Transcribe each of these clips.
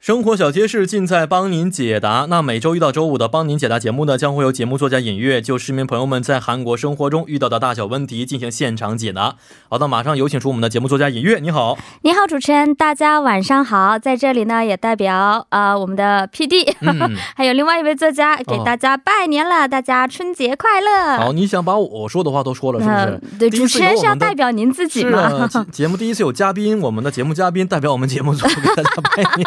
生活小贴士尽在帮您解答。那每周一到周五的帮您解答节目呢，将会有节目作家尹月就市民朋友们在韩国生活中遇到的大小问题进行现场解答。好的，马上有请出我们的节目作家尹月，你好，你好，主持人，大家晚上好。在这里呢，也代表啊、我们的 PD，、嗯 还有另外一位作家给大家拜年了，大家春节快乐。好，你想把我说的话都说了，是不那是？对，主持人是要代表您自己是吗？节目第一次有嘉宾，我们的节目嘉宾代表我们节目组给大家拜年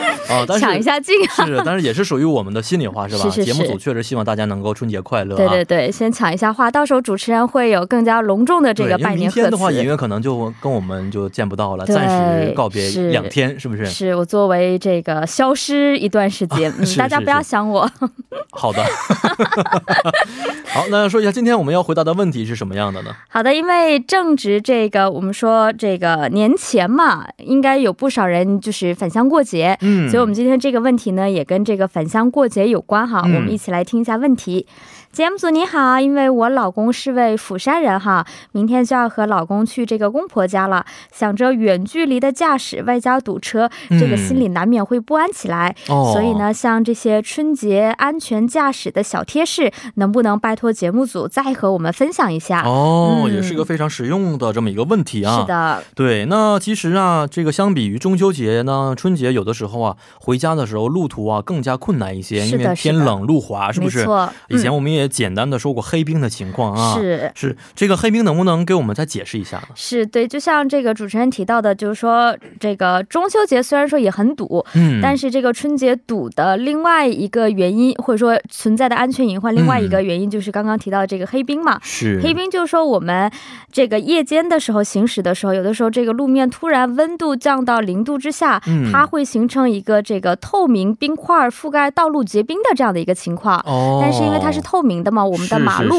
啊，但是抢一下镜。是，但是也是属于我们的心里话，是吧？是是是节目组确实希望大家能够春节快乐、啊。对对对，先抢一下话，到时候主持人会有更加隆重的这个拜年贺明天的话，演词。员可能就跟我们就见不到了，暂时告别两天，是不是？是我作为这个消失一段时间，嗯是大家不要想我。好的。好，那说一下今天我们要回答的问题是什么样的呢？好的，因为正值这个我们说这个年前嘛，应该有不少人就是返乡过节，嗯所以我们今天这个问题呢，也跟这个返乡过节有关哈。嗯我们一起来听一下问题。节目组你好，因为我老公是位釜山人哈，明天就要和老公去这个公婆家了，想着远距离的驾驶外加堵车，这个心里难免会不安起来。所以呢，像这些春节安全驾驶的小贴士，能不能拜托节目组再和我们分享一下？哦，嗯也是一个非常实用的这么一个问题啊。是。的，对，那其实啊，这个相比于中秋节呢，春节有的时候啊，回家的时候路途啊更加困难一些，因为天冷路滑，是不是？没错以前嗯我们也简单的说过黑冰的情况啊。是。是这个黑冰能不能给我们再解释一下呢？是对，就像这个主持人提到的，就是说这个中秋节虽然说也很堵，嗯，但是这个春节堵的另外一个原因，或者说存在的安全隐患，另外一个原因就是刚刚提到的这个黑冰嘛。是黑冰就是说，我们这个夜间的时候行驶的时候，有的时候这个路面突然温度降到零度之下，嗯它会形成一个这个透明冰块覆盖道路结冰的这样的一个情况。哦，但是因为它是透明的嘛，我们的马路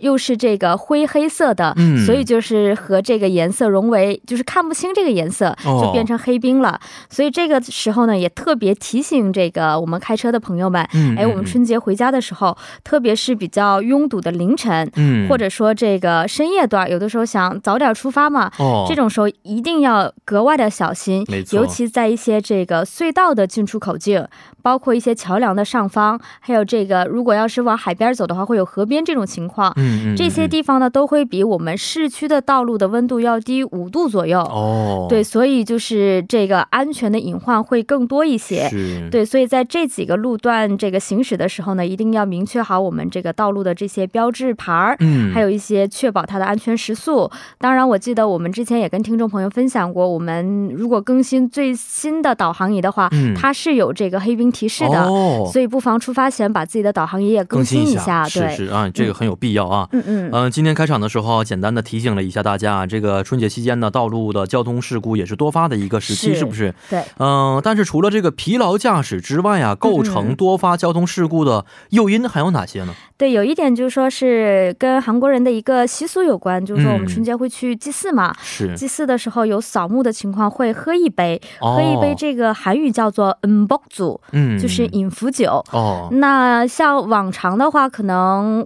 又是这个灰黑色的，嗯。所以就是和这个颜色融为，就是看不清这个颜色，哦。就变成黑冰了。所以这个时候呢，也特别提醒这个我们开车的朋友们，嗯，哎，我们春节回家的时候，特别是比较拥堵的凌晨，嗯，或者说这个深夜段，有的时候想早点出发嘛。哦，这种时候一定要格外的小心没，错。尤其在一些这个隧道的进出口径，包括一些桥梁的上方，还有这个如果要是往海边走的话，会有河边这种情况。嗯嗯，这些地方呢，都会比我们市区的道路的温度要低五度左右。哦，对，所以就是这个安全的隐患会更多一些。是，对，所以在这几个路段这个行驶的时候呢，一定要明确好我们这个道路的这些标志牌儿。嗯，还有一些确保它的安全时速。当然，我记得我们之前也跟听众朋友分享过，我们如果更新最新的导航仪的话，嗯它是有这个黑冰提示的，哦，所以不妨出发前把自己的导航仪也更新一下。是对，是啊，这个很有必要啊。嗯嗯。嗯、今天开场的时候，简单的提醒了一下大家，这个春节期间呢，道路的交通事故也是多发的一个时期，是是不是？对，嗯、但是除了这个疲劳驾驶之外啊，构成多发交通事故的诱因还有哪些呢？对，有一点就是说是跟韩国人的一个习俗有关，就是说我们春节会去祭祀嘛，是，祭祀的时候有扫墓的情况，会喝一杯，哦喝一杯这个韩语叫做嗯嗯，就是饮福酒。哦，那像往常的话，可能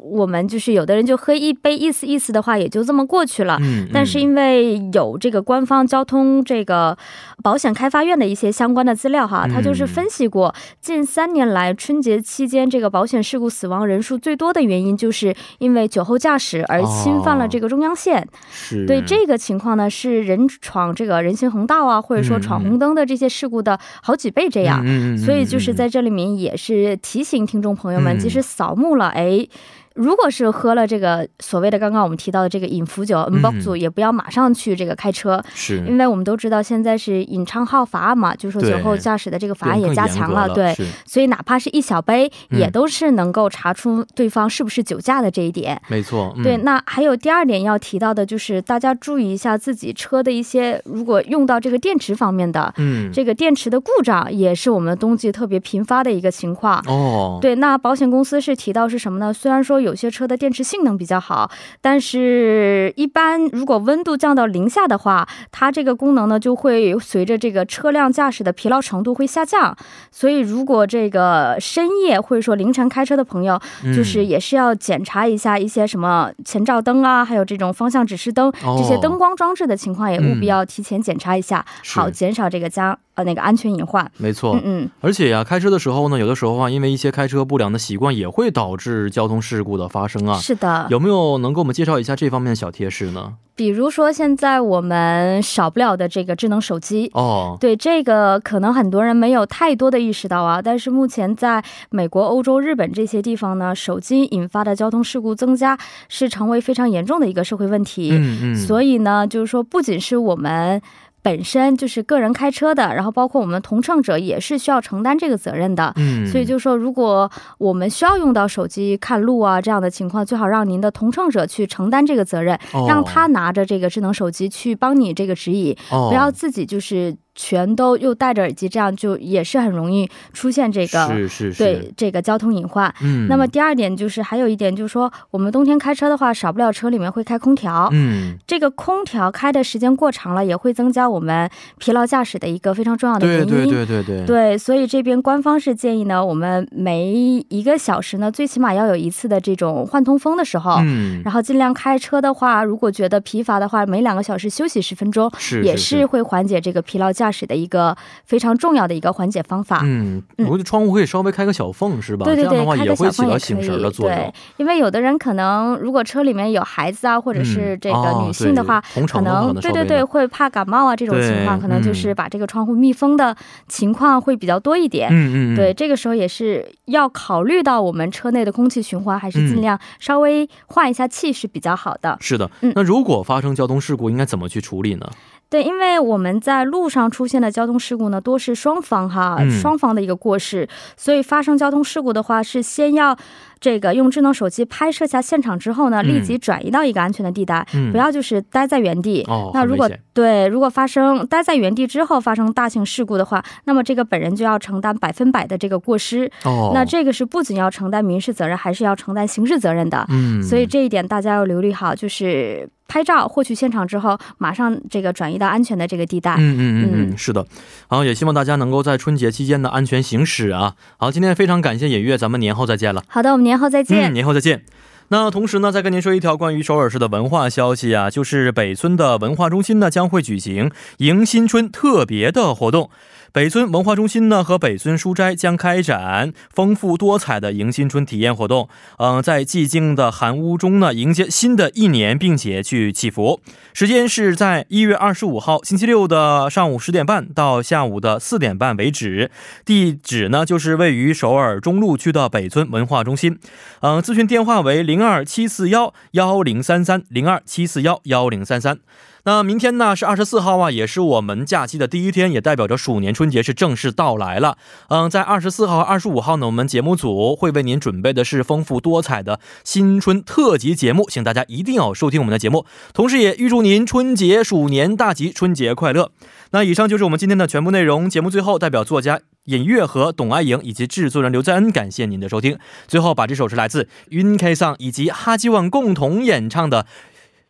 我们就是有的人就喝一杯，意思意思的话也就这么过去了。嗯，但是因为有这个官方交通这个保险开发院的一些相关的资料哈，嗯它就是分析过近三年来春节期间这个保险事故死亡人数最多的原因，就是因为酒后驾驶而侵犯了这个中央线。是对这个情况呢，是人闯这个人行横道啊，或者说闯红灯的这些事故的好几倍这样。所以就是在这里面也是提醒听众朋友们，嗯即使扫墓了，哎。et 如果是喝了这个所谓的刚刚我们提到的这个饮伏酒、嗯 b 组，也不要马上去这个开车，是。因为我们都知道现在是引昌号法案嘛，就是说酒后驾驶的这个法案也加强了，对，所以哪怕是一小杯，嗯也都是能够查出对方是不是酒驾的这一点。没错，嗯。对，那还有第二点要提到的就是，大家注意一下自己车的一些，如果用到这个电池方面的，嗯，这个电池的故障，也是我们冬季特别频发的一个情况。哦，对，那保险公司是提到是什么呢？虽然说说有些车的电池性能比较好，但是一般如果温度降到零下的话，它这个功能呢就会随着这个车辆驾驶的疲劳程度会下降。所以如果这个深夜或者说凌晨开车的朋友，就是也是要检查一下一些什么前照灯啊，还有这种方向指示灯这些灯光装置的情况，也务必要提前检查一下，好减少这个加。呃，那个安全隐患，没错，嗯嗯，而且呀，开车的时候呢，有的时候啊，因为一些开车不良的习惯，也会导致交通事故的发生啊。是的，有没有能给我们介绍一下这方面的小贴士呢？比如说，现在我们少不了的这个智能手机哦，对这个可能很多人没有太多的意识到啊，但是目前在美国、欧洲、日本这些地方呢，手机引发的交通事故增加是成为非常严重的一个社会问题。嗯嗯，所以呢，就是说，不仅是我们。本身就是个人开车的，然后包括我们同乘者也是需要承担这个责任的。嗯，所以就是说，如果我们需要用到手机看路啊这样的情况，最好让您的同乘者去承担这个责任，让他拿着这个智能手机去帮你这个指引，不要自己就是。全都又戴着耳机，这样就也是很容易出现这个是是是对这个交通隐患。嗯，那么第二点就是还有一点就是说，我们冬天开车的话，少不了车里面会开空调。嗯，这个空调开的时间过长了，也会增加我们疲劳驾驶的一个非常重要的原因。对对对对对。所以这边官方是建议呢，我们每一个小时呢，最起码要有一次的这种换通风的时候。嗯。然后尽量开车的话，如果觉得疲乏的话，每两个小时休息十分钟，是也是会缓解这个疲劳驾。驾驶的一个非常重要的一个缓解方法。嗯，我的窗户可以稍微开个小缝，是吧？对对对，开个小缝也可以。对，因为有的人可能如果车里面有孩子啊，或者是这个女性的话，可能对对对会怕感冒啊这种情况，可能就是把这个窗户密封的情况会比较多一点。嗯嗯，对，这个时候也是要考虑到我们车内的空气循环，还是尽量稍微换一下气是比较好的。是的，那如果发生交通事故，应该怎么去处理呢？对，因为我们在路上出现的交通事故呢，多是双方哈，双方的一个过失，所以发生交通事故的话，是先要。这个用智能手机拍摄下现场之后呢，立即转移到一个安全的地带，不要就是待在原地。那如果对，如果发生待在原地之后发生大型事故的话，那么这个本人就要承担百分百的这个过失。哦，那这个是不仅要承担民事责任，还是要承担刑事责任的。嗯，所以这一点大家要留意好，就是拍照获取现场之后，马上这个转移到安全的这个地带。嗯嗯嗯嗯，是的。好，也希望大家能够在春节期间的安全行驶啊。好，今天非常感谢尹月，咱们年后再见了。好的，我们。年后再见。嗯，年后再见。那同时呢，再跟您说一条关于首尔市的文化消息啊，就是北村的文化中心呢将会举行迎新春特别的活动。北村文化中心呢和北村书斋将开展丰富多彩的迎新春体验活动。嗯，在寂静的寒屋中呢，迎接新的一年，并且去祈福。时间是在一月二十五号星期六的上午十点半到下午的四点半为止。地址呢就是位于首尔中路区的北村文化中心。嗯，咨询电话为零二七四幺幺零三三零二七四幺幺零三三。那明天呢是二十四号啊，也是我们假期的第一天，也代表着鼠年春节是正式到来了。嗯，在二十四号、二十五号呢，我们节目组会为您准备的是丰富多彩的新春特辑节目，请大家一定要收听我们的节目。同时，也预祝您春节鼠年大吉，春节快乐。那以上就是我们今天的全部内容。节目最后，代表作家尹月和董爱颖以及制作人刘在恩，感谢您的收听。最后，把这首是来自云开桑以及哈基万共同演唱的。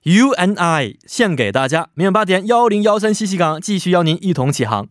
U and I 献给大家，明晚八点幺零幺三西西港继续邀您一同起航。